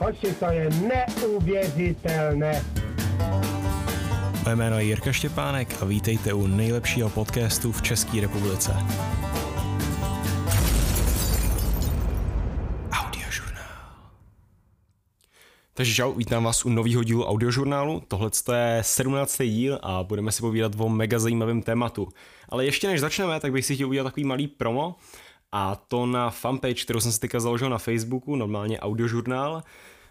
Hoši, to je neuvěřitelné. Moje jméno je Jirka Štěpánek a vítejte u nejlepšího podcastu v České republice. Audiožurnál. Takže čau, vítám vás u nového dílu audiožurnálu. Tohle je 17. díl a budeme si povídat o mega zajímavém tématu. Ale ještě než začneme, tak bych si chtěl udělat takový malý promo a to na fanpage, kterou jsem si teďka založil na Facebooku, normálně audiožurnál.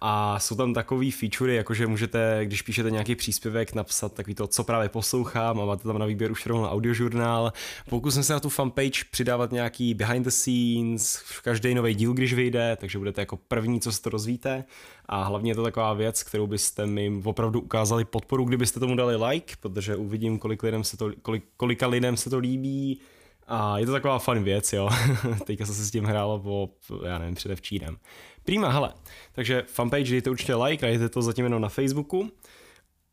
A jsou tam takový featurey, jakože můžete, když píšete nějaký příspěvek, napsat takový to, co právě poslouchám a máte tam na výběr už rovnou audiožurnál. Pokusím se na tu fanpage přidávat nějaký behind the scenes, v každý nový díl, když vyjde, takže budete jako první, co se to rozvíte. A hlavně je to taková věc, kterou byste mi opravdu ukázali podporu, kdybyste tomu dali like, protože uvidím, kolik lidem se to, kolik, kolika lidem se to líbí, a je to taková fun věc, jo. Teďka se s tím hrálo po, já nevím, předevčírem. Prima, hele. Takže fanpage dejte určitě like, najdete to zatím jenom na Facebooku.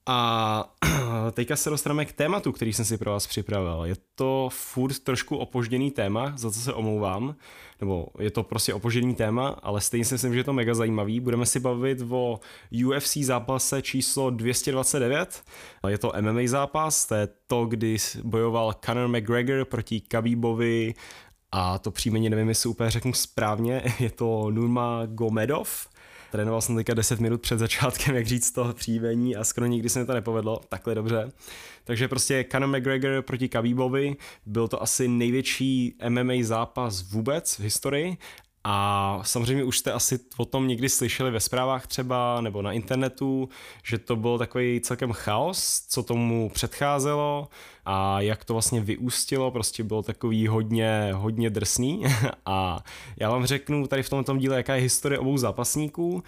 A teďka se dostaneme k tématu, který jsem si pro vás připravil. Je to furt trošku opožděný téma, za co se omlouvám, nebo je to prostě opožděný téma, ale stejně si myslím, že je to mega zajímavý. Budeme si bavit o UFC zápase číslo 229. Je to MMA zápas, to je to, kdy bojoval Conor McGregor proti Khabíbovi a to příjmení nevím, jestli úplně řeknu správně, je to Nurma Gomedov Trénoval jsem teďka 10 minut před začátkem, jak říct toho příjmení a skoro nikdy se mi to nepovedlo, takhle dobře. Takže prostě Conor McGregor proti Khabíbovi, byl to asi největší MMA zápas vůbec v historii a samozřejmě už jste asi o tom někdy slyšeli ve zprávách třeba nebo na internetu, že to byl takový celkem chaos, co tomu předcházelo a jak to vlastně vyústilo, prostě bylo takový hodně, hodně drsný. A já vám řeknu tady v tomto díle, jaká je historie obou zápasníků,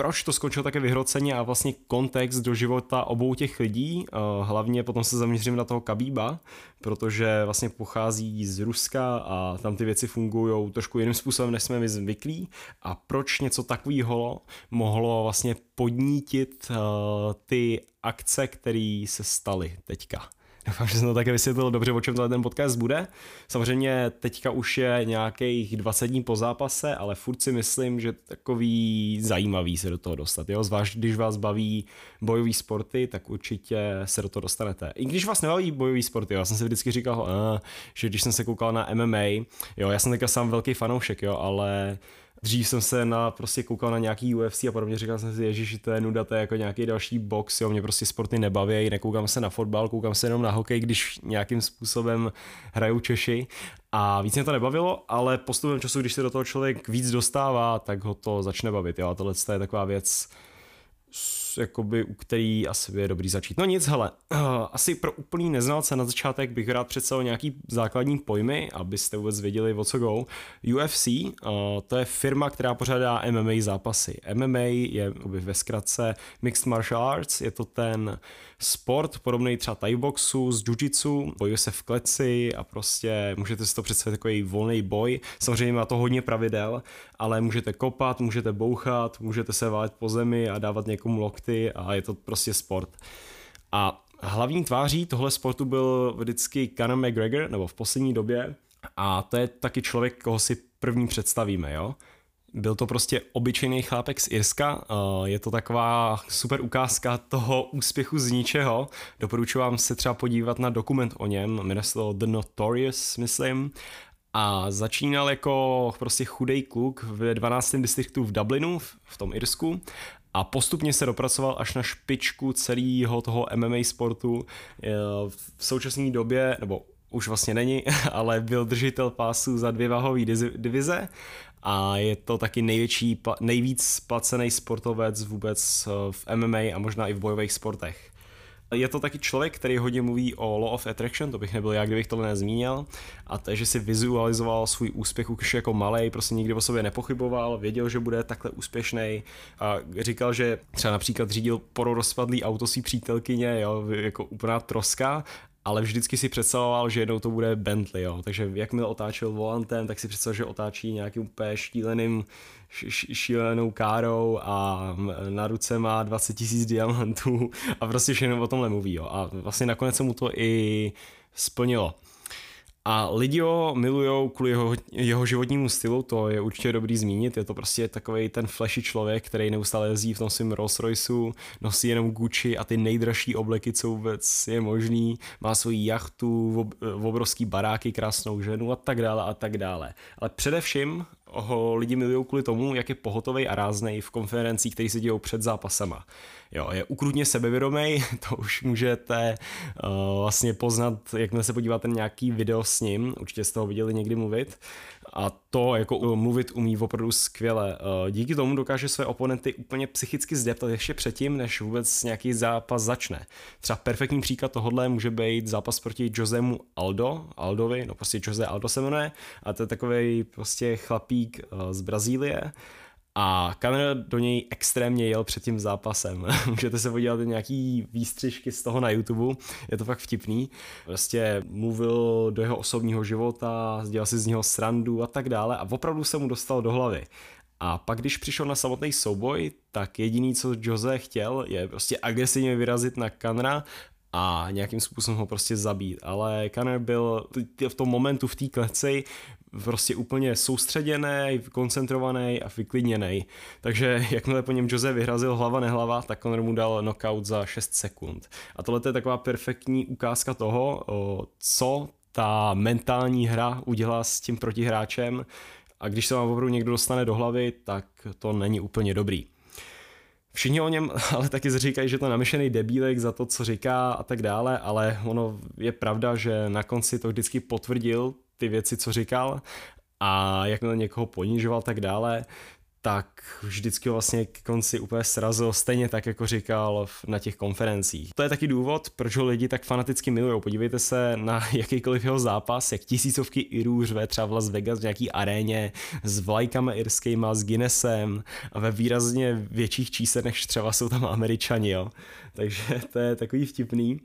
proč to skončilo také vyhroceně a vlastně kontext do života obou těch lidí, eh, hlavně potom se zaměřím na toho Kabíba, protože vlastně pochází z Ruska a tam ty věci fungují trošku jiným způsobem, než jsme my zvyklí a proč něco takového mohlo vlastně podnítit eh, ty akce, které se staly teďka. Doufám, že jsem to také vysvětlil dobře, o čem ten podcast bude. Samozřejmě teďka už je nějakých 20 dní po zápase, ale furt si myslím, že takový zajímavý se do toho dostat. Jo? Zvlášť když vás baví bojové sporty, tak určitě se do toho dostanete. I když vás nebaví bojové sporty, jo? já jsem si vždycky říkal, uh, že když jsem se koukal na MMA, jo, já jsem teďka sám velký fanoušek, jo, ale dřív jsem se na, prostě koukal na nějaký UFC a podobně, říkal jsem si, ježiš, to je nuda, to je jako nějaký další box, jo, mě prostě sporty nebaví, nekoukám se na fotbal, koukám se jenom na hokej, když nějakým způsobem hrajou Češi. A víc mě to nebavilo, ale postupem času, když se do toho člověk víc dostává, tak ho to začne bavit, jo, a tohle je taková věc, jakoby, u který asi je dobrý začít. No nic, hele, uh, asi pro úplný neznalce na začátek bych rád představil nějaký základní pojmy, abyste vůbec věděli, o co go. UFC, uh, to je firma, která pořádá MMA zápasy. MMA je ve zkratce Mixed Martial Arts, je to ten sport podobný třeba Thai boxu, z jiu-jitsu, bojuje se v kleci a prostě můžete si to představit takový volný boj. Samozřejmě má to hodně pravidel, ale můžete kopat, můžete bouchat, můžete se válet po zemi a dávat někomu lokty a je to prostě sport. A hlavní tváří tohle sportu byl vždycky Conor McGregor, nebo v poslední době, a to je taky člověk, koho si první představíme, jo. Byl to prostě obyčejný chlápek z Irska, je to taková super ukázka toho úspěchu z ničeho. Doporučuji vám se třeba podívat na dokument o něm, jmenuje se to The Notorious, myslím. A začínal jako prostě chudej kluk v 12. distriktu v Dublinu, v tom Irsku a postupně se dopracoval až na špičku celého toho MMA sportu. V současné době, nebo už vlastně není, ale byl držitel pásu za dvě váhové divize a je to taky největší, nejvíc placený sportovec vůbec eh, v MMA a možná i v bojových sportech. Je to taky člověk, který hodně mluví o law of attraction, to bych nebyl já, kdybych tohle nezmínil. A to že si vizualizoval svůj úspěch už jako malý, prostě nikdy o sobě nepochyboval, věděl, že bude takhle úspěšný. A říkal, že třeba například řídil pororozpadlý auto svý přítelkyně, jo, jako úplná troska, ale vždycky si představoval, že jednou to bude Bentley, jo. takže jakmile otáčel volantem, tak si představoval, že otáčí nějakým úplně šíleným, šílenou károu a na ruce má 20 tisíc diamantů a prostě všechno o tomhle mluví. Jo. A vlastně nakonec se mu to i splnilo. A lidi ho milujou kvůli jeho, jeho životnímu stylu, to je určitě dobrý zmínit, je to prostě takový ten flashy člověk, který neustále jezdí v tom svém Rolls Royceu, nosí jenom Gucci a ty nejdražší obleky, co vůbec je možný, má svoji jachtu, v obrovský baráky, krásnou ženu a tak dále a tak dále. Ale především ho lidi milují kvůli tomu, jak je pohotový a ráznej v konferencích, které se dějou před zápasama. Jo, je ukrutně sebevědomý, to už můžete uh, vlastně poznat, jakmile se podíváte na nějaký video s ním, určitě jste ho viděli někdy mluvit, a to jako mluvit umí opravdu skvěle. Uh, díky tomu dokáže své oponenty úplně psychicky zdeptat ještě předtím, než vůbec nějaký zápas začne. Třeba perfektní příklad tohohle může být zápas proti Josemu Aldo, Aldovi, no prostě Jose Aldo se jmenuje, a to je takový prostě chlapík uh, z Brazílie, a kamera do něj extrémně jel před tím zápasem. Můžete se podívat nějaký výstřižky z toho na YouTube, je to fakt vtipný. Prostě mluvil do jeho osobního života, dělal si z něho srandu a tak dále a opravdu se mu dostal do hlavy. A pak, když přišel na samotný souboj, tak jediný, co Jose chtěl, je prostě agresivně vyrazit na Kanra a nějakým způsobem ho prostě zabít. Ale Kanner byl v tom momentu v té kleci prostě úplně soustředěný, koncentrovaný a vyklidněný. Takže jakmile po něm Jose vyhrazil hlava nehlava, tak on mu dal knockout za 6 sekund. A tohle je taková perfektní ukázka toho, co ta mentální hra udělá s tím protihráčem a když se vám opravdu někdo dostane do hlavy, tak to není úplně dobrý. Všichni o něm ale taky říkají, že to namyšený debílek za to, co říká a tak dále, ale ono je pravda, že na konci to vždycky potvrdil ty věci, co říkal a jakmile někoho ponižoval tak dále, tak vždycky vlastně k konci úplně srazil, stejně tak, jako říkal na těch konferencích. To je taky důvod, proč ho lidi tak fanaticky milují. Podívejte se na jakýkoliv jeho zápas, jak tisícovky Irů řve třeba v Las Vegas v nějaký aréně s vlajkama irskýma, s Guinnessem a ve výrazně větších číslech, než třeba jsou tam američani, jo. Takže to je takový vtipný.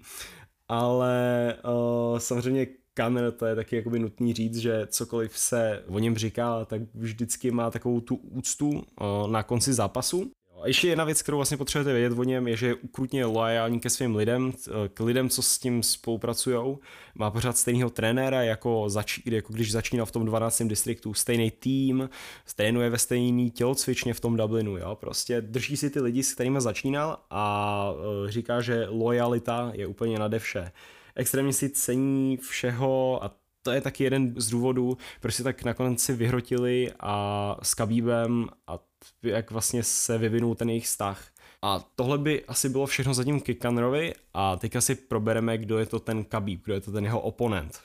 Ale uh, samozřejmě Kanner, to je taky jakoby nutný říct, že cokoliv se o něm říká, tak vždycky má takovou tu úctu na konci zápasu. A ještě jedna věc, kterou vlastně potřebujete vědět o něm, je, že je ukrutně loajální ke svým lidem, k lidem, co s tím spolupracují. Má pořád stejného trenéra, jako, zač- jako když začínal v tom 12. distriktu, stejný tým, trénuje ve stejný tělocvičně v tom Dublinu, jo? prostě drží si ty lidi, s kterými začínal a e, říká, že lojalita je úplně nade vše extrémně si cení všeho a to je taky jeden z důvodů, proč si tak nakonec si vyhrotili a s Kabíbem a jak vlastně se vyvinul ten jejich vztah. A tohle by asi bylo všechno zatím Kikanerovi a teďka si probereme, kdo je to ten Kabíb, kdo je to ten jeho oponent.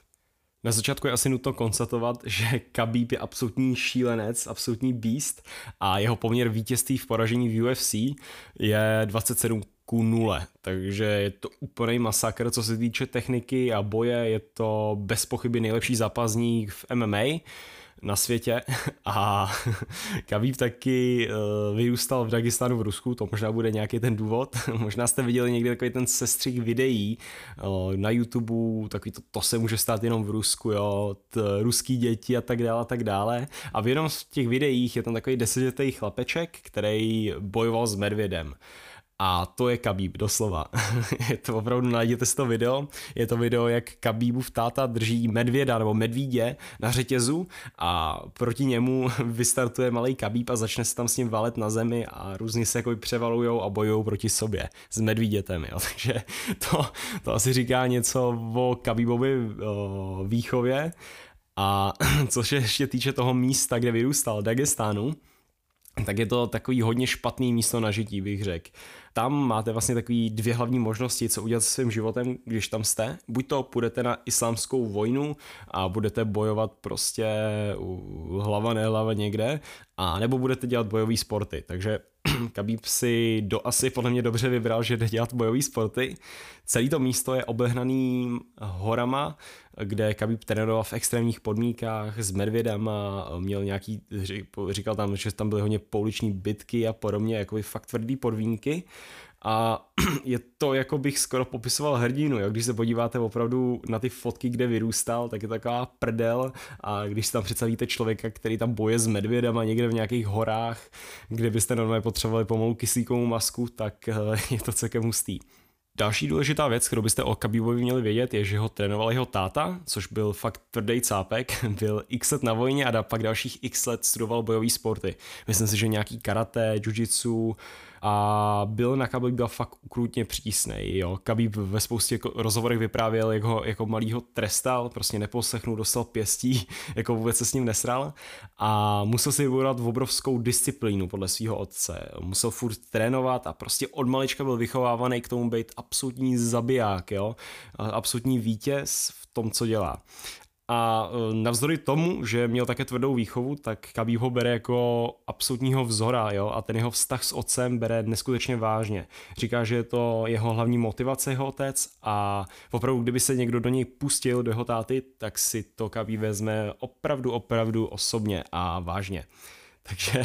Na začátku je asi nutno konstatovat, že Khabib je absolutní šílenec, absolutní beast a jeho poměr vítězství v poražení v UFC je 27 ku nule. Takže je to úplný masakr, co se týče techniky a boje, je to bez pochyby nejlepší zápasník v MMA na světě a Khabib taky uh, vyrůstal v Dagestánu v Rusku, to možná bude nějaký ten důvod. možná jste viděli někdy takový ten sestřih videí uh, na YouTube, takový to, to se může stát jenom v Rusku, jo, t, ruský děti a tak dále a tak dále. A v jednom z těch videích je tam takový desetiletý chlapeček, který bojoval s medvědem. A to je Kabíb, doslova. je to opravdu, najděte si to video. Je to video, jak Kabíbův táta drží medvěda nebo medvídě na řetězu a proti němu vystartuje malý Kabíb a začne se tam s ním valet na zemi a různě se jako převalujou a bojují proti sobě s medvídětem. Jo. Takže to, to asi říká něco o Kabíbovi o výchově. A co se ještě týče toho místa, kde vyrůstal, Dagestánu, tak je to takový hodně špatný místo na žití, bych řekl. Tam máte vlastně takový dvě hlavní možnosti, co udělat se svým životem, když tam jste. Buď to půjdete na islámskou vojnu a budete bojovat prostě hlava nehlava někde, a nebo budete dělat bojové sporty. Takže Kabíb si do asi podle mě dobře vybral, že jde dělat bojové sporty. Celé to místo je obehnaný horama, kde Kabíb trénoval v extrémních podmínkách s medvědama, měl nějaký, říkal tam, že tam byly hodně pouliční bitky a podobně, jako fakt tvrdý podmínky. A je to, jako bych skoro popisoval hrdinu, jo? když se podíváte opravdu na ty fotky, kde vyrůstal, tak je taková prdel a když si tam představíte člověka, který tam boje s medvědama někde v nějakých horách, kde byste normálně potřebovali pomalu kyslíkovou masku, tak eh, je to celkem hustý. Další důležitá věc, kterou byste o Kabibovi měli vědět, je, že ho trénoval jeho táta, což byl fakt tvrdý cápek, byl x let na vojně a pak dalších x let studoval bojové sporty. Myslím si, že nějaký karate, jiu-jitsu, a byl na Khabib fakt ukrutně přísnej, jo. Khabib ve spoustě jako rozhovorech vyprávěl, jak ho jako malýho trestal, prostě neposlechnul, dostal pěstí, jako vůbec se s ním nesral a musel si vybudovat obrovskou disciplínu podle svého otce. Musel furt trénovat a prostě od malička byl vychovávaný k tomu být absolutní zabiják, jo. Absolutní vítěz v tom, co dělá. A e, navzdory tomu, že měl také tvrdou výchovu, tak Khabib ho bere jako absolutního vzora jo? a ten jeho vztah s otcem bere neskutečně vážně. Říká, že je to jeho hlavní motivace, jeho otec a opravdu, kdyby se někdo do něj pustil, do jeho táty, tak si to Khabib vezme opravdu, opravdu osobně a vážně. Takže,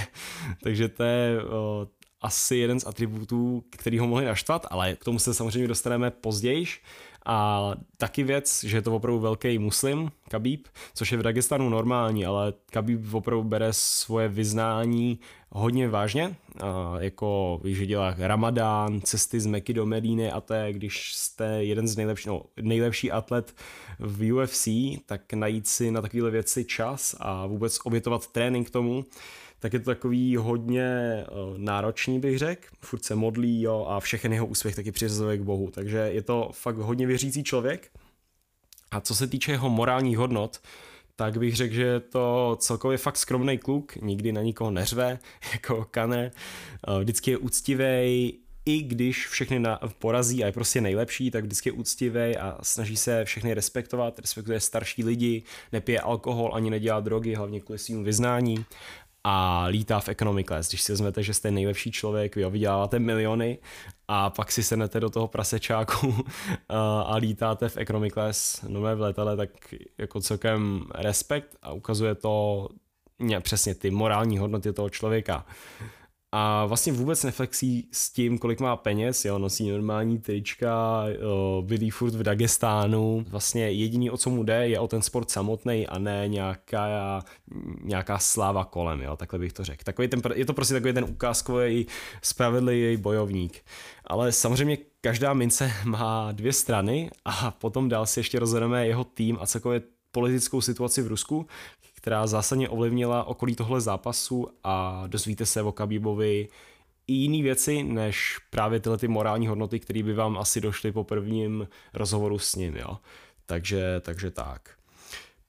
takže to je o, asi jeden z atributů, který ho mohli naštvat, ale k tomu se samozřejmě dostaneme později. A taky věc, že je to opravdu velký muslim, Kabib, což je v Dagestanu normální, ale Kabib opravdu bere svoje vyznání hodně vážně, jako že dělá ramadán, cesty z Meky do Medíny a to je, když jste jeden z nejlepších, no, nejlepší atlet v UFC, tak najít si na takové věci čas a vůbec obětovat trénink tomu, tak je to takový hodně uh, náročný, bych řekl. Furt se modlí jo, a všechny jeho úspěch taky přiřazuje k Bohu. Takže je to fakt hodně věřící člověk. A co se týče jeho morálních hodnot, tak bych řekl, že je to celkově fakt skromný kluk, nikdy na nikoho neřve, jako Kane, vždycky je úctivý, i když všechny na, porazí a je prostě nejlepší, tak vždycky je úctivý a snaží se všechny respektovat, respektuje starší lidi, nepije alkohol ani nedělá drogy, hlavně kvůli svým vyznání a lítá v economy class. Když si vezmete, že jste nejlepší člověk, vy vyděláváte miliony a pak si sednete do toho prasečáku a lítáte v economy class nové v letele, tak jako celkem respekt a ukazuje to přesně ty morální hodnoty toho člověka a vlastně vůbec neflexí s tím, kolik má peněz, jo, nosí normální trička, bydlí furt v Dagestánu, vlastně jediný, o co mu jde, je o ten sport samotný a ne nějaká, nějaká sláva kolem, jo, takhle bych to řekl. Takový ten, je to prostě takový ten ukázkový spravedlivý bojovník. Ale samozřejmě každá mince má dvě strany a potom dál si ještě rozhodneme jeho tým a celkově politickou situaci v Rusku, která zásadně ovlivnila okolí tohle zápasu a dozvíte se o Kabibovi i jiné věci, než právě tyhle ty morální hodnoty, které by vám asi došly po prvním rozhovoru s ním, jo. Takže, takže tak.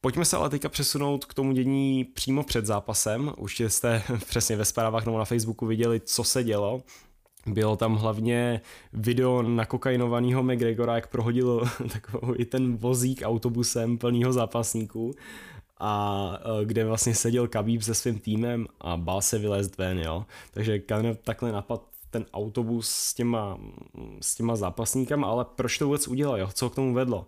Pojďme se ale teďka přesunout k tomu dění přímo před zápasem. Už jste přesně ve zprávách nebo na Facebooku viděli, co se dělo. Bylo tam hlavně video nakokainovaného McGregora, jak prohodil takový i ten vozík autobusem plného zápasníků a e, kde vlastně seděl Khabib se svým týmem a bál se vylézt ven, jo. Takže Conor takhle napad ten autobus s těma, s těma zápasníkama, ale proč to vůbec udělal, jo? co k tomu vedlo?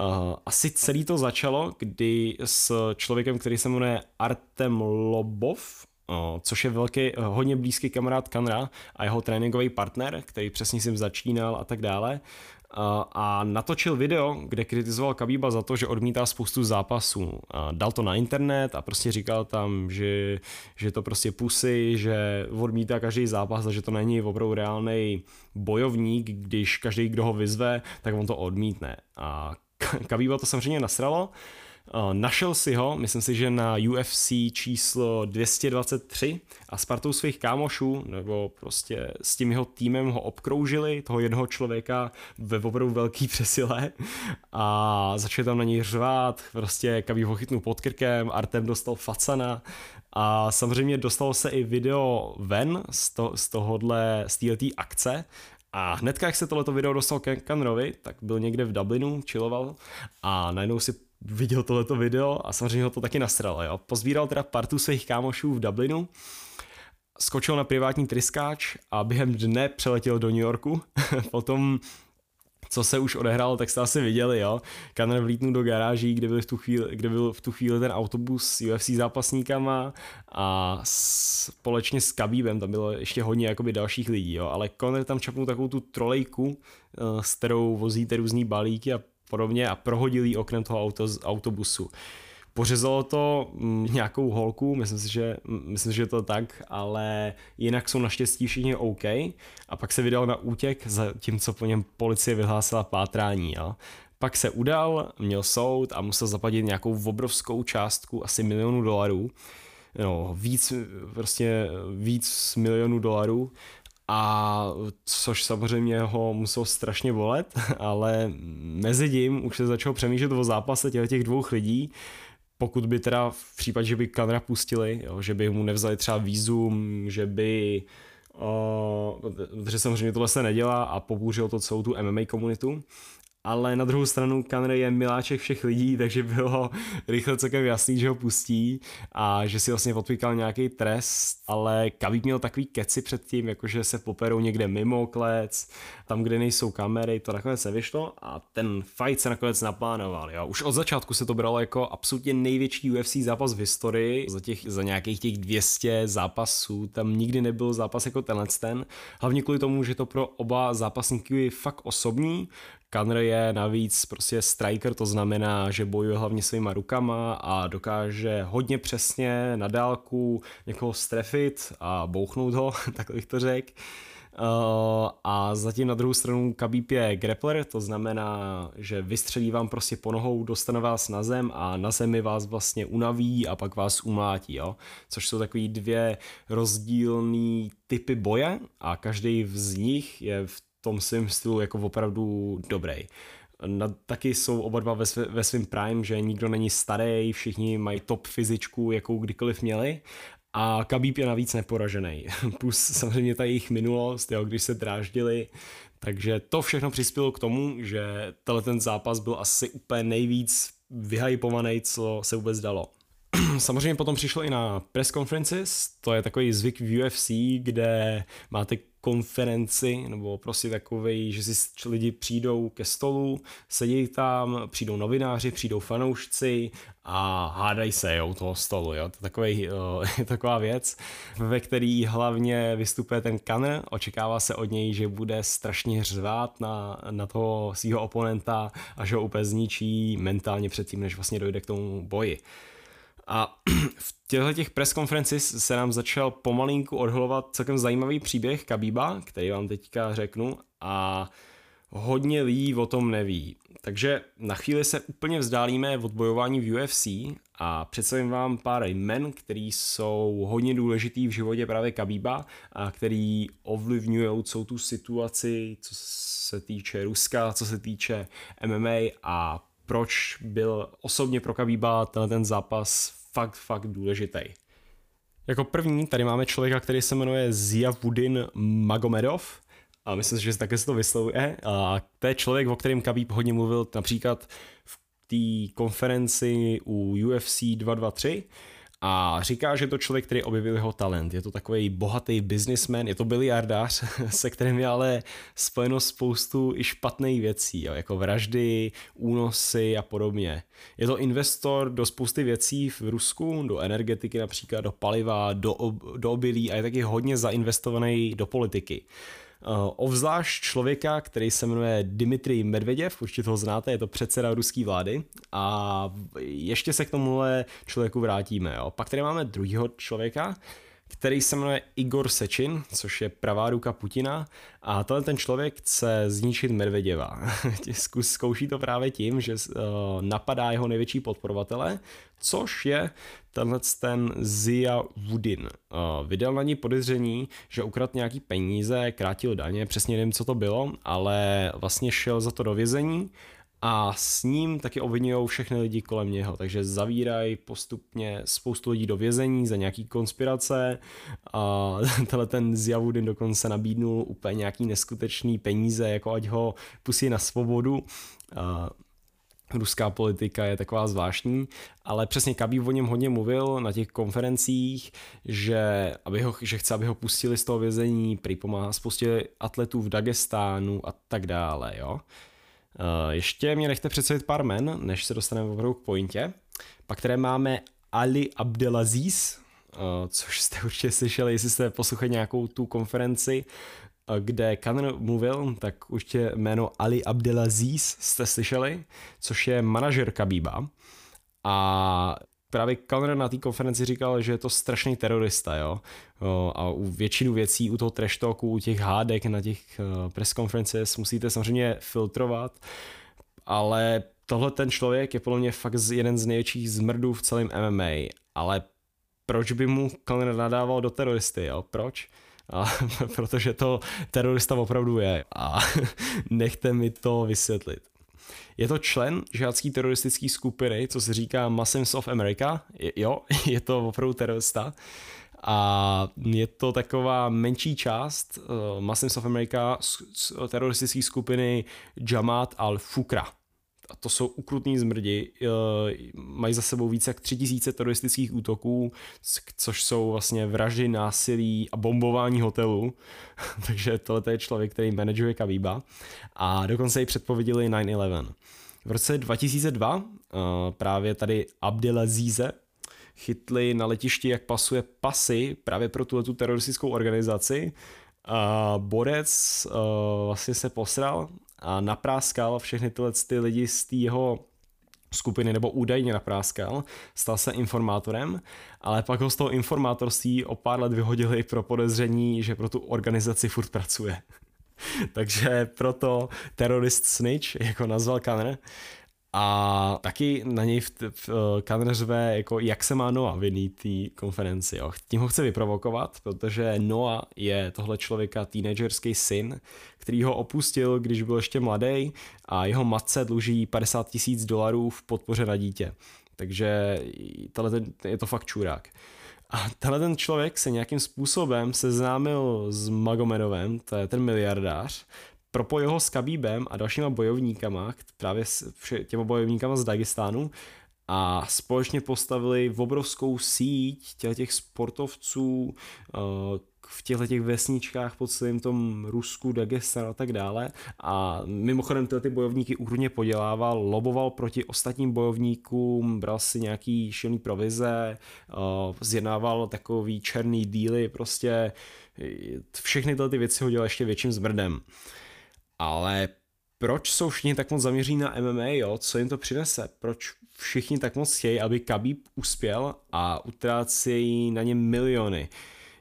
Uh, asi celý to začalo, kdy s člověkem, který se jmenuje Artem Lobov, uh, což je velký, uh, hodně blízký kamarád Kanra a jeho tréninkový partner, který přesně s ním začínal a tak dále, a natočil video, kde kritizoval Kabíba za to, že odmítá spoustu zápasů. A dal to na internet a prostě říkal tam, že, že to prostě pusy, že odmítá každý zápas a že to není opravdu reálný bojovník, když každý, kdo ho vyzve, tak on to odmítne. A Kabíba to samozřejmě nasralo, Našel si ho, myslím si, že na UFC číslo 223 a s partou svých kámošů, nebo prostě s tím jeho týmem ho obkroužili, toho jednoho člověka ve opravdu velký přesile a začali tam na něj řvát, prostě Kabí ho chytnul pod krkem, Artem dostal facana a samozřejmě dostalo se i video ven z, to, z tohohle, z této akce, a hnedka, jak se tohleto video dostal ke Kanrovi, tak byl někde v Dublinu, chilloval a najednou si viděl tohleto video a samozřejmě ho to taky nasral, jo. Pozbíral teda partu svých kámošů v Dublinu, skočil na privátní tryskáč a během dne přeletěl do New Yorku. Potom co se už odehrálo, tak jste asi viděli, jo. Kanner vlítnul do garáží, kde byl v tu chvíli, kde byl v tu chvíli ten autobus s UFC zápasníkama a společně s Kabíbem, tam bylo ještě hodně jakoby dalších lidí, jo. Ale Conor tam čapnul takovou tu trolejku, eh, s kterou vozíte různý balíky a podobně a prohodil jí oknem toho auto, autobusu. Pořezalo to mm, nějakou holku, myslím si, že, myslím, že to tak, ale jinak jsou naštěstí všichni OK. A pak se vydal na útěk, zatímco po něm policie vyhlásila pátrání. Jo. Pak se udal, měl soud a musel zaplatit nějakou obrovskou částku, asi milionu dolarů. No, víc, prostě víc milionů dolarů a což samozřejmě ho muselo strašně bolet, ale mezi tím už se začal přemýšlet o zápase těch, těch dvou lidí, pokud by teda v případě, že by Kanra pustili, jo, že by mu nevzali třeba výzum, že by uh, protože samozřejmě tohle se nedělá a pobouřil to celou tu MMA komunitu, ale na druhou stranu Conor je miláček všech lidí, takže bylo rychle celkem jasný, že ho pustí a že si vlastně odpíkal nějaký trest, ale Khabib měl takový keci předtím, jakože se poperou někde mimo klec, tam, kde nejsou kamery, to nakonec nevyšlo a ten fight se nakonec naplánoval. Jo. Už od začátku se to bralo jako absolutně největší UFC zápas v historii, za, těch, za nějakých těch 200 zápasů, tam nikdy nebyl zápas jako tenhle ten, hlavně kvůli tomu, že to pro oba zápasníky je fakt osobní, Kanr je navíc prostě striker, to znamená, že bojuje hlavně svýma rukama a dokáže hodně přesně na dálku někoho strefit a bouchnout ho, tak bych to řekl. Uh, a zatím na druhou stranu Khabib je grappler, to znamená, že vystřelí vám prostě po nohou, dostane vás na zem a na zemi vás vlastně unaví a pak vás umlátí, jo? což jsou takový dvě rozdílné typy boje a každý z nich je v tom svém stylu jako opravdu dobrý. Na, taky jsou oba dva ve, ve svém prime, že nikdo není starý, všichni mají top fyzičku, jakou kdykoliv měli a Khabib je navíc neporažený. Plus samozřejmě ta jejich minulost, jo, když se dráždili, takže to všechno přispělo k tomu, že tenhle ten zápas byl asi úplně nejvíc vyhypovaný, co se vůbec dalo. Samozřejmě potom přišlo i na press conferences, to je takový zvyk v UFC, kde máte konferenci, nebo prostě takový, že si lidi přijdou ke stolu, sedí tam, přijdou novináři, přijdou fanoušci a hádají se jo, u toho stolu. Jo. To je takový, uh, taková věc, ve který hlavně vystupuje ten Kanr, očekává se od něj, že bude strašně řvát na, na toho svého oponenta a že ho úplně zničí mentálně předtím, než vlastně dojde k tomu boji. A v těchto těch press conferences se nám začal pomalinku odholovat celkem zajímavý příběh Kabíba, který vám teďka řeknu a hodně lidí o tom neví. Takže na chvíli se úplně vzdálíme od bojování v UFC a představím vám pár jmen, který jsou hodně důležitý v životě právě Kabíba a který ovlivňují celou tu situaci, co se týče Ruska, co se týče MMA a proč byl osobně pro Kabíba tenhle ten zápas fakt, fakt důležitý. Jako první tady máme člověka, který se jmenuje Ziavudin Magomedov, a myslím si, že také se to vyslovuje. A to je člověk, o kterém Khabib hodně mluvil například v té konferenci u UFC 223, a říká, že to člověk, který objevil jeho talent. Je to takový bohatý businessman, je to biliardář, se kterým je ale spojeno spoustu i špatných věcí, jo, jako vraždy, únosy a podobně. Je to investor do spousty věcí v Rusku, do energetiky například, do paliva, do, ob, do obilí a je taky hodně zainvestovaný do politiky. Uh, ovzlášť člověka, který se jmenuje Dmitrij Medveděv, určitě toho znáte, je to předseda ruské vlády a ještě se k tomuhle člověku vrátíme. Jo. Pak tady máme druhého člověka, který se jmenuje Igor Sečin, což je pravá ruka Putina a tenhle ten člověk chce zničit Medveděva. Zkouší to právě tím, že uh, napadá jeho největší podporovatele, což je tenhle ten Zia Wudin. Uh, vydal na ní podezření, že ukradl nějaký peníze, krátil daně, přesně nevím, co to bylo, ale vlastně šel za to do vězení a s ním taky obvinují všechny lidi kolem něho, takže zavírají postupně spoustu lidí do vězení za nějaký konspirace a tenhle ten Zjavudin dokonce nabídnul úplně nějaký neskutečný peníze, jako ať ho pustí na svobodu. A ruská politika je taková zvláštní, ale přesně Kabív o něm hodně mluvil na těch konferencích, že, aby ho, že chce, aby ho pustili z toho vězení, prý pomáhá spoustě atletů v Dagestánu a tak dále, jo. Eh, ještě mě nechte představit pár men, než se dostaneme opravdu k pointě. Pak které máme Ali Abdelaziz, eh, což jste určitě slyšeli, jestli jste poslouchali nějakou tu konferenci, eh, kde Kanr mluvil, tak určitě jméno Ali Abdelaziz jste slyšeli, což je manažer Kabíba. A právě Conner na té konferenci říkal, že je to strašný terorista, jo. A u většinu věcí, u toho trash talku, u těch hádek na těch eh, press conferences musíte samozřejmě filtrovat, ale tohle ten člověk je podle mě fakt jeden z největších zmrdů v celém MMA, ale proč by mu Conor nadával do teroristy, jo? Proč? A, protože to terorista opravdu je a nechte mi to vysvětlit. Je to člen žádské teroristické skupiny, co se říká Muslims of America. Je, jo, je to opravdu terorista. A je to taková menší část uh, Muslims of America teroristické skupiny Jamaat al-Fukra a to jsou ukrutní zmrdi, eh, mají za sebou více jak tři tisíce teroristických útoků, což jsou vlastně vraždy, násilí a bombování hotelů. Takže tohle je člověk, který manažuje Kavíba. A dokonce i předpověděli 9-11. V roce 2002 eh, právě tady Abdelazize chytli na letišti, jak pasuje pasy právě pro tuhle teroristickou organizaci. A borec uh, vlastně se posral a napráskal všechny tyhle ty lidi z té jeho skupiny, nebo údajně napráskal, stal se informátorem, ale pak ho z toho informátorství o pár let vyhodili pro podezření, že pro tu organizaci furt pracuje. Takže proto terorist snitch, jako nazval Kanner, a taky na něj v, v, v Kanneřve, jako jak se má Noah v té konferenci. Jo. Tím ho chce vyprovokovat, protože Noah je tohle člověka teenagerský syn, který ho opustil, když byl ještě mladý a jeho matce dluží 50 tisíc dolarů v podpoře na dítě. Takže tohle je to fakt čurák. A tenhle ten člověk se nějakým způsobem seznámil s Magomedovem, to je ten miliardář, propojil ho s Kabíbem a dalšíma bojovníkama, právě s těma bojovníkama z Dagestánu a společně postavili v obrovskou síť těch sportovců eh, v těchto těch vesničkách po celém tom Rusku, Dagestan a tak dále. A mimochodem tyhle ty bojovníky úhrudně podělával, loboval proti ostatním bojovníkům, bral si nějaký šilný provize, eh, zjednával takový černý díly, prostě všechny tyhle ty věci ho dělal ještě větším zmrdem ale proč jsou všichni tak moc zaměří na MMA, jo? co jim to přinese? Proč všichni tak moc chtějí, aby Khabib uspěl a utrácejí na ně miliony?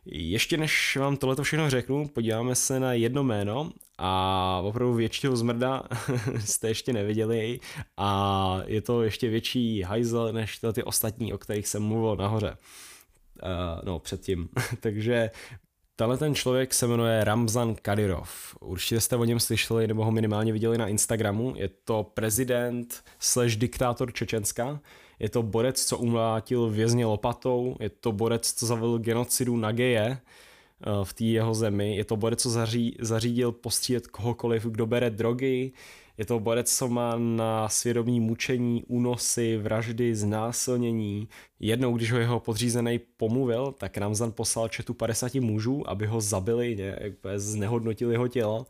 Ještě než vám tohle všechno řeknu, podíváme se na jedno jméno a opravdu většího zmrda jste ještě neviděli a je to ještě větší hajzel než ty ostatní, o kterých jsem mluvil nahoře. Uh, no, předtím. Takže Tenhle ten člověk se jmenuje Ramzan Kadyrov. Určitě jste o něm slyšeli nebo ho minimálně viděli na Instagramu. Je to prezident slash diktátor Čečenska. Je to borec, co umlátil vězně lopatou. Je to borec, co zavedl genocidu na geje eh, v té jeho zemi. Je to borec, co zaří, zařídil postřílet kohokoliv, kdo bere drogy. Je to borec, co má na svědomí mučení, únosy, vraždy, znásilnění. Jednou, když ho jeho podřízený pomluvil, tak Ramzan poslal četu 50 mužů, aby ho zabili, znehodnotili jeho tělo.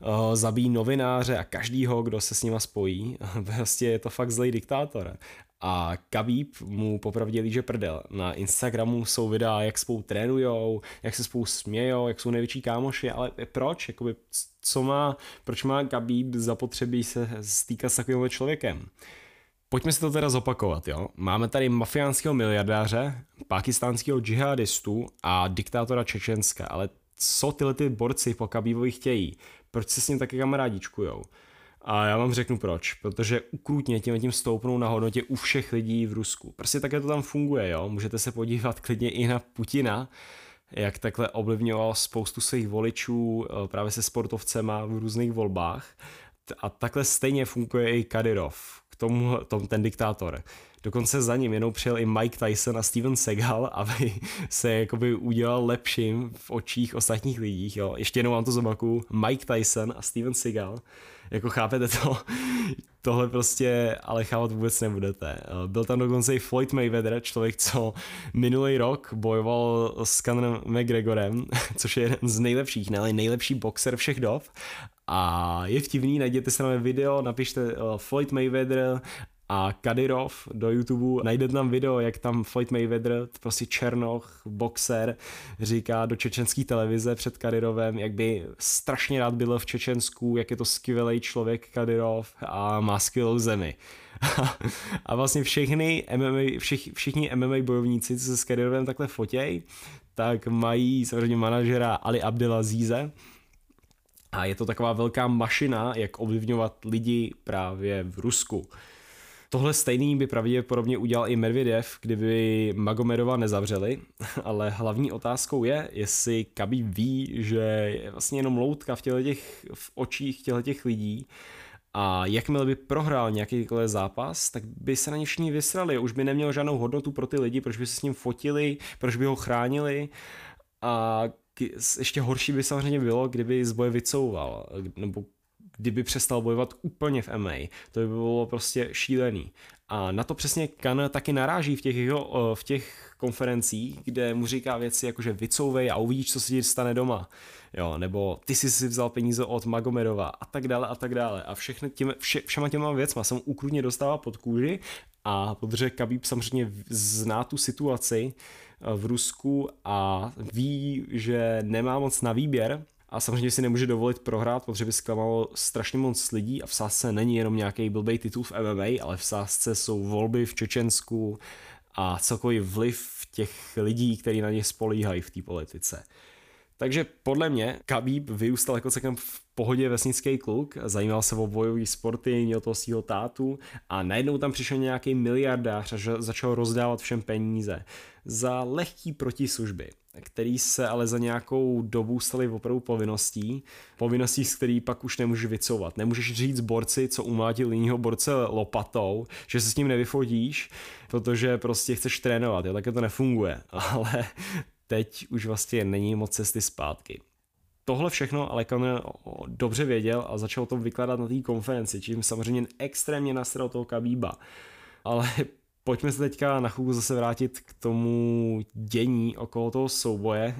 Uh, zabíjí novináře a každýho, kdo se s nima spojí. Vlastně je to fakt zlej diktátor. A Khabib mu popravdě líže prdel. Na Instagramu jsou videa, jak spolu trénujou, jak se spolu smějou, jak jsou největší kámoši, ale proč? Jakoby, co má, proč má Khabib zapotřebí se stýkat s takovým člověkem? Pojďme si to teda zopakovat, jo. Máme tady mafiánského miliardáře, pakistánského džihadistu a diktátora Čečenska, ale co tyhle ty borci po Khabíbovi chtějí? Proč se s ním taky kamarádičkujou? A já vám řeknu proč. Protože ukrutně tím tím stoupnou na hodnotě u všech lidí v Rusku. Prostě také to tam funguje, jo. Můžete se podívat klidně i na Putina, jak takhle ovlivňoval spoustu svých voličů eh, právě se sportovcema v různých volbách. A takhle stejně funguje i Kadyrov, k tomu tom, ten diktátor. Dokonce za ním jenom přijel i Mike Tyson a Steven Segal, aby se jakoby udělal lepším v očích ostatních lidí. Jo. Ještě jednou vám to zobaku. Mike Tyson a Steven Segal jako chápete to? Tohle prostě ale chápat vůbec nebudete. Byl tam dokonce i Floyd Mayweather, člověk, co minulý rok bojoval s Conor McGregorem, což je jeden z nejlepších, ne nejlepší boxer všech dob. A je vtipný, najděte se na video, napište uh, Floyd Mayweather a Kadyrov do YouTube, najde tam video, jak tam Floyd Mayweather, prostě černoch, boxer, říká do čečenské televize před Kadyrovem, jak by strašně rád byl v Čečensku, jak je to skvělý člověk Kadyrov a má skvělou zemi. a vlastně všechny MMA, všich, všichni MMA bojovníci, co se s Kadyrovem takhle fotěj, tak mají samozřejmě manažera Ali Abdelazize, a je to taková velká mašina, jak ovlivňovat lidi právě v Rusku. Tohle stejný by pravděpodobně udělal i Medvedev, kdyby Magomedova nezavřeli, ale hlavní otázkou je, jestli Kabi ví, že je vlastně jenom loutka v, těch, v očích těch lidí a jakmile by prohrál nějaký zápas, tak by se na ně všichni vysrali, už by neměl žádnou hodnotu pro ty lidi, proč by se s ním fotili, proč by ho chránili a ještě horší by samozřejmě bylo, kdyby z boje vycouval, nebo kdyby přestal bojovat úplně v MA. To by bylo prostě šílený. A na to přesně Kan taky naráží v těch, jeho, v těch konferencích, kde mu říká věci jako, že vycouvej a uvidíš, co se ti stane doma. Jo, nebo ty jsi si vzal peníze od Magomedova a tak dále a tak dále. A všechny těm, vše, všema těma věcma jsem ukrutně dostává pod kůži a protože Khabib samozřejmě zná tu situaci eh, v Rusku a ví, že nemá moc na výběr, a samozřejmě si nemůže dovolit prohrát, protože by zklamalo strašně moc lidí a v sásce není jenom nějaký blbý titul v MMA, ale v sásce jsou volby v Čečensku a celkový vliv těch lidí, kteří na ně spolíhají v té politice. Takže podle mě Khabib vyrůstal jako celkem v pohodě vesnický kluk, zajímal se o bojové sporty, měl toho svého tátu a najednou tam přišel nějaký miliardář a začal rozdávat všem peníze za lehký protislužby který se ale za nějakou dobu staly opravdu povinností. Povinností, z který pak už nemůžeš vycouvat. Nemůžeš říct borci, co umlátil jiného borce lopatou, že se s ním nevyfotíš, protože prostě chceš trénovat, jo, také to nefunguje. Ale teď už vlastně není moc cesty zpátky. Tohle všechno ale Conor dobře věděl a začal to vykládat na té konferenci, čím samozřejmě extrémně nasral toho Kabíba. Ale pojďme se teďka na chvíli zase vrátit k tomu dění okolo toho souboje.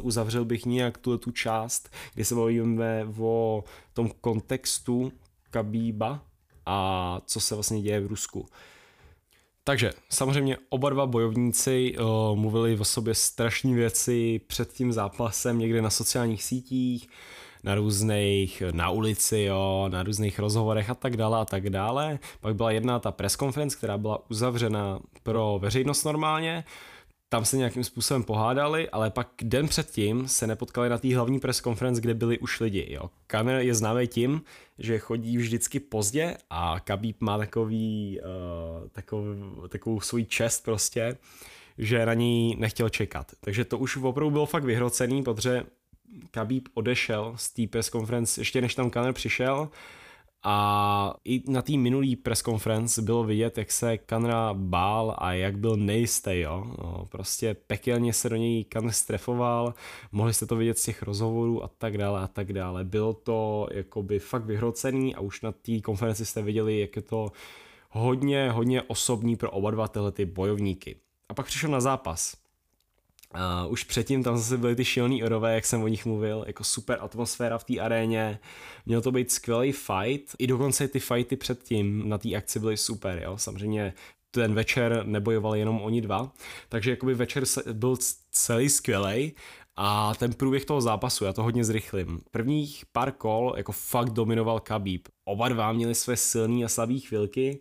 Uzavřel bych nějak tu, tu část, kdy se bavíme o tom kontextu Kabíba a co se vlastně děje v Rusku. Takže samozřejmě oba dva bojovníci uh, mluvili o sobě strašné věci před tím zápasem někde na sociálních sítích, na různých, na ulici, jo, na různých rozhovorech a tak dále a tak dále. Pak byla jedna ta press conference, která byla uzavřena pro veřejnost normálně, tam se nějakým způsobem pohádali, ale pak den předtím se nepotkali na té hlavní press conference, kde byli už lidi. Jo. Kamer je známý tím, že chodí vždycky pozdě a Kabíb má takový, uh, takovou, takovou svůj čest prostě, že na ní nechtěl čekat. Takže to už opravdu bylo fakt vyhrocený, protože Kabíb odešel z té press conference ještě než tam Kaner přišel a i na té minulý press conference bylo vidět, jak se Kanra bál a jak byl nejistý, jo. No, prostě pekelně se do něj Kanr strefoval, mohli jste to vidět z těch rozhovorů a tak dále a tak dále. Bylo to jakoby fakt vyhrocený a už na té konferenci jste viděli, jak je to hodně, hodně osobní pro oba dva tyhle ty bojovníky. A pak přišel na zápas. Uh, už předtím tam zase byly ty šilný orové, jak jsem o nich mluvil, jako super atmosféra v té aréně, měl to být skvělý fight, i dokonce ty fighty předtím na té akci byly super, jo, samozřejmě ten večer nebojovali jenom oni dva, takže jakoby večer byl celý skvělý a ten průběh toho zápasu, já to hodně zrychlím. Prvních pár kol jako fakt dominoval Khabib. Oba dva měli své silné a slabé chvilky,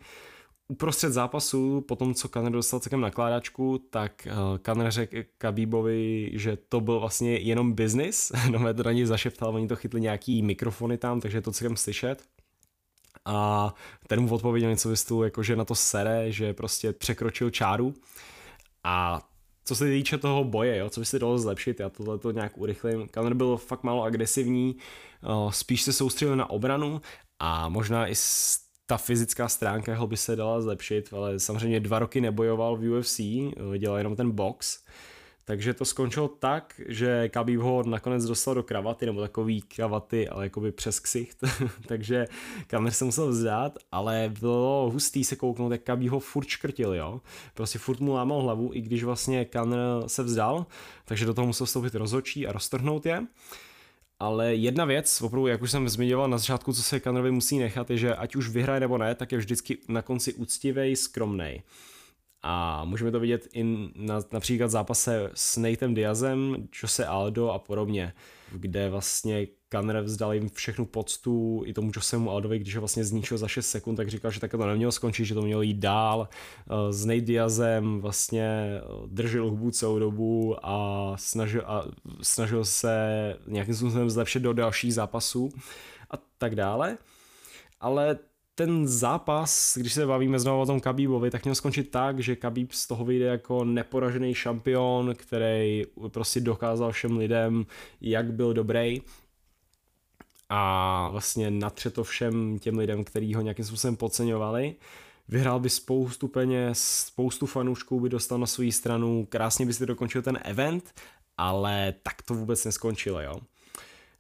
uprostřed zápasu, po tom, co Kanner dostal celkem nakládačku, tak uh, Kanner řekl Kabíbovi, že to byl vlastně jenom business, no to na něj zašeptal, oni to chytli nějaký mikrofony tam, takže to celkem slyšet. A ten mu odpověděl něco ve jako že na to sere, že prostě překročil čáru. A co se týče toho boje, jo, co by se dalo zlepšit, já tohle to nějak urychlím. Kanner byl fakt málo agresivní, uh, spíš se soustředil na obranu a možná i ta fyzická stránka jeho by se dala zlepšit, ale samozřejmě dva roky nebojoval v UFC, dělal jenom ten box, takže to skončilo tak, že Khabib ho nakonec dostal do kravaty, nebo takový kravaty, ale jakoby přes ksicht, takže kamer se musel vzdát, ale bylo hustý se kouknout, jak Khabib ho furt škrtil, jo. Prostě furt mu lámal hlavu, i když vlastně Kanr se vzdal, takže do toho musel vstoupit rozhodčí a roztrhnout je. Ale jedna věc, opravdu, jak už jsem zmiňoval na začátku, co se Conorovi musí nechat, je, že ať už vyhraje nebo ne, tak je vždycky na konci úctivej, skromnej. A můžeme to vidět i na například zápase s Nathem Diazem, Jose Aldo a podobně, kde vlastně Kanner vzdal jim všechnu poctu i tomu Josemu Aldovi, když ho vlastně zničil za 6 sekund, tak říkal, že tak to nemělo skončit, že to mělo jít dál. Eh, s Nate Diazem vlastně eh, držel hubu celou dobu a snažil, a snažil se nějakým způsobem zlepšit do dalších zápasů a tak dále. Ale ten zápas, když se bavíme znovu o tom Khabíbovi, tak měl skončit tak, že Khabib z toho vyjde jako neporažený šampion, který prostě dokázal všem lidem, jak byl dobrý a vlastně natře to všem těm lidem, kteří ho nějakým způsobem podceňovali. Vyhrál by spoustu peněz, spoustu fanoušků by dostal na svou stranu, krásně by si dokončil ten event, ale tak to vůbec neskončilo, jo.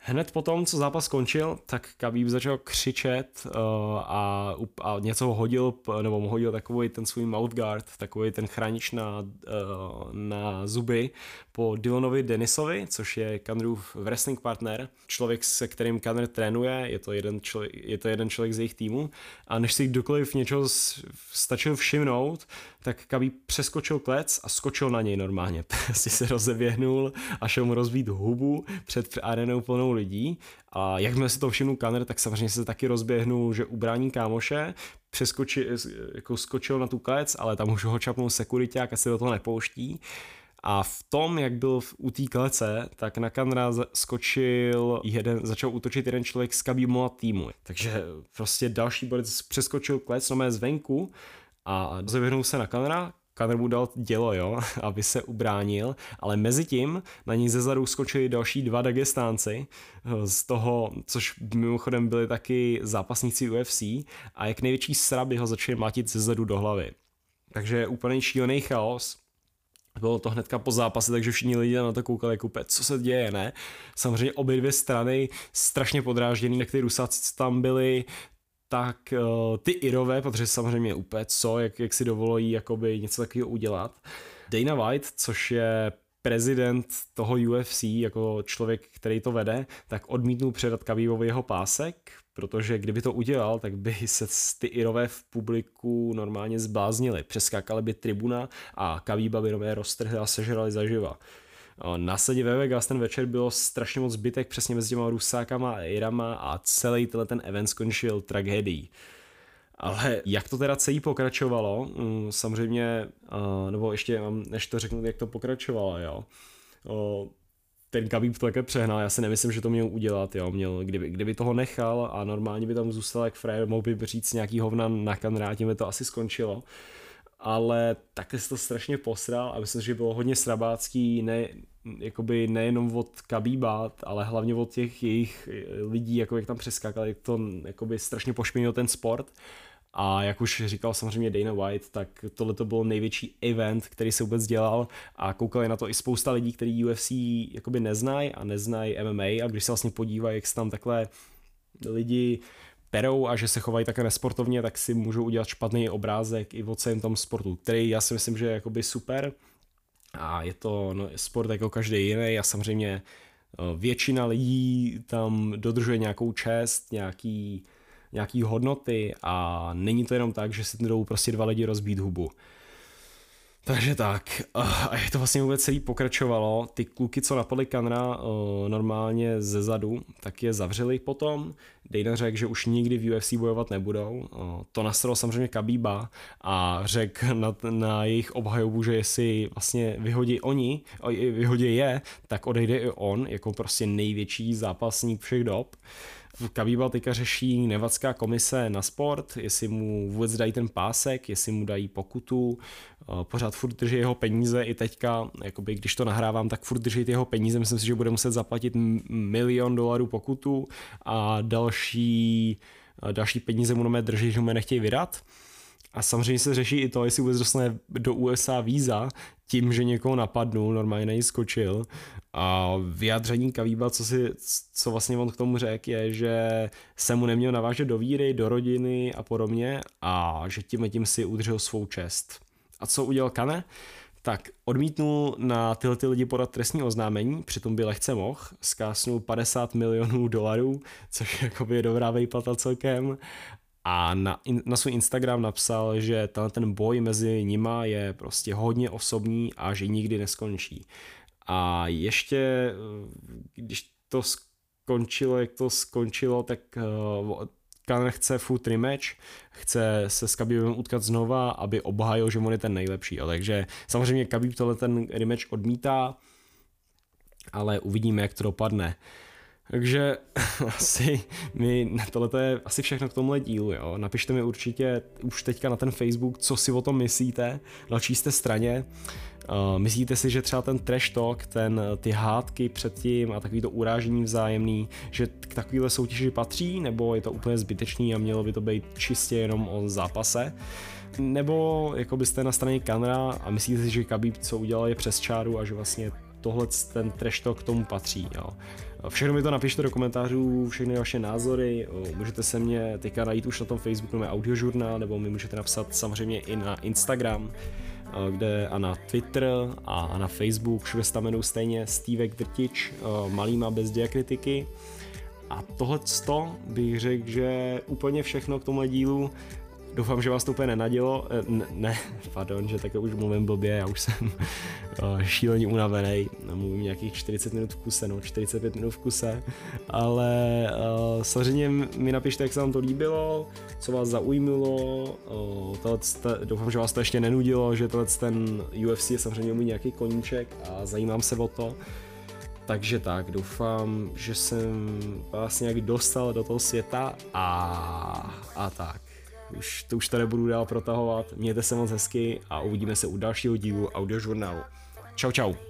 Hned potom, co zápas skončil, tak Khabib začal křičet uh, a, a něco ho hodil, nebo mu hodil takový ten svůj mouth guard, takový ten chránič na, uh, na zuby po Dylanovi Denisovi, což je Kanrův wrestling partner, člověk, se kterým Kanr trénuje, je to, jeden člověk, je to jeden člověk z jejich týmu a než si kdokoliv něčeho stačil všimnout, tak Khabib přeskočil klec a skočil na něj normálně. Prostě se rozeběhnul a šel mu rozbít hubu před arenou plnou lidí a jakmile si to všimnul Kanner, tak samozřejmě se taky rozběhnul, že ubrání kámoše, přeskočil, jako skočil na tu klec, ale tam už ho čapnul sekuriták a se do toho nepouští. A v tom, jak byl v, u té klece, tak na Kanra skočil jeden, začal útočit jeden člověk z Kabimova týmu. Takže prostě další borec přeskočil klec, no zvenku a zavěhnul se na Kanra, Kanr mu dal dělo, jo, aby se ubránil, ale mezi tím na ní ze zadu skočili další dva Dagestánci, z toho, což mimochodem byli taky zápasníci UFC a jak největší sraby ho začali mlátit ze zadu do hlavy. Takže úplně šílený chaos, bylo to hnedka po zápase, takže všichni lidé na to koukali jako co se děje, ne? Samozřejmě obě dvě strany strašně podrážděný, jak ty rusáci tam byli, tak uh, ty Irové, protože samozřejmě úplně co, jak, jak si dovolují jakoby něco takového udělat. Dana White, což je prezident toho UFC, jako člověk, který to vede, tak odmítnul předat Khabíbovi jeho pásek, protože kdyby to udělal, tak by se ty Irové v publiku normálně zbláznili. Přeskákali by tribuna a Khabíba by nové roztrhli a sežrali zaživa. Následně ve Vegas ten večer bylo strašně moc zbytek přesně mezi těma Rusákama a Irama a celý tenhle ten event skončil tragédií. Ale jak to teda celý pokračovalo, mm, samozřejmě, nebo ještě než to řeknu, jak to pokračovalo, jo. Ten Khabib to také přehnal, já si nemyslím, že to měl udělat, jo, měl, kdyby, kdyby toho nechal a normálně by tam zůstal jak frajer, mohl by říct nějaký hovna na kanrá, tím by to asi skončilo ale takhle se to strašně posral a myslím, že bylo hodně srabácký, ne, jakoby nejenom od Kabíba, ale hlavně od těch jejich lidí, jako jak tam přeskákali, jak to jakoby strašně pošpinilo ten sport. A jak už říkal samozřejmě Dana White, tak tohle to byl největší event, který se vůbec dělal. A koukali na to i spousta lidí, kteří UFC jakoby neznají a neznají MMA a. Když se vlastně podívají, jak se tam takhle lidi perou a že se chovají také nesportovně, tak si můžou udělat špatný obrázek i o celém tom sportu, který já si myslím, že je jakoby super a je to no, sport jako každý jiný a samozřejmě eh, většina lidí tam dodržuje nějakou čest, nějaký, nějaký hodnoty a není to jenom tak, že si jdou prostě dva lidi rozbít hubu. Takže tak, a je to vlastně vůbec celý pokračovalo. Ty kluky, co napadly Kanra uh, normálně ze zadu, tak je zavřeli potom. Dana řekl, že už nikdy v UFC bojovat nebudou. Uh, to nastalo samozřejmě Kabíba a řekl na, na jejich obhajobu, že jestli vlastně vyhodí oni, vyhodí je, tak odejde i on, jako prostě největší zápasník všech dob. Kabíba teďka řeší Nevadská komise na sport, jestli mu vůbec dají ten pásek, jestli mu dají pokutu, Eh, pořád furt drží jeho peníze i teďka, jakoby když to nahrávám, tak furt drží jeho peníze, myslím si, že bude muset zaplatit milion dolarů pokutu a další, eh, další peníze mu nové drží, že mu nechtějí vydat. A samozřejmě se řeší i to, jestli vůbec dostane do USA víza tím, že někoho napadnul, normálně na skočil. A vyjádření Kavíba, co, si, co vlastně on k tomu řekl, je, že se mu neměl navážet do víry, do rodiny a podobně a že tím tím si udržel svou čest. A co udělal Kane? Tak, odmítnul na tyhle ty lidi podat trestní oznámení, přitom by lehce mohl, zkásnul 50 milionů dolarů, což jakoby je dobrá výplata celkem. A na, na svůj Instagram napsal, že tenhle ten boj mezi nima je prostě hodně osobní a že nikdy neskončí. A ještě, když to skončilo, jak to skončilo, tak uh, chce food rematch, chce se s Khabibem utkat znova, aby obhájil, že on je ten nejlepší. A takže samozřejmě Khabib tohle ten rematch odmítá, ale uvidíme, jak to dopadne. Takže asi mi, tohle je asi všechno k tomuhle dílu, jo. Napište mi určitě už teďka na ten Facebook, co si o tom myslíte, na čí jste straně. Uh, myslíte si, že třeba ten trash talk, ten, ty hádky předtím a takový to urážení vzájemný, že k takovéhle soutěži patří, nebo je to úplně zbytečný a mělo by to být čistě jenom o zápase? Nebo jako byste na straně Kanra a myslíte si, že Khabib co udělal je přes čáru a že vlastně tohle ten trash talk k tomu patří, jo. Všechno mi to napište do komentářů, všechny vaše názory, můžete se mě teďka najít už na tom Facebooku, na audiožurnál, nebo mi můžete napsat samozřejmě i na Instagram, kde a na Twitter a na Facebook, všude se stejně Stevek Drtič, malýma bez diakritiky. A tohle bych řekl, že úplně všechno k tomu dílu. Doufám, že vás to úplně nenadělo. Eh, ne, ne pardon, že také už mluvím blbě, já už jsem eh, šíleně unavený. Mluvím nějakých 40 minut v kuse, no 45 minut v kuse. Ale uh, samozřejmě mi napište, jak se vám to líbilo, co vás zaujmulo. Uh, tohle, doufám, že vás to ještě nenudilo, že tohle ten UFC je samozřejmě můj nějaký koníček a zajímám se o to. Takže tak, doufám, že jsem vás nějak dostal do toho světa a, a tak už to už to nebudu dál protahovat. Mějte se moc hezky a uvidíme se u dalšího dílu audiožurnálu. Čau čau.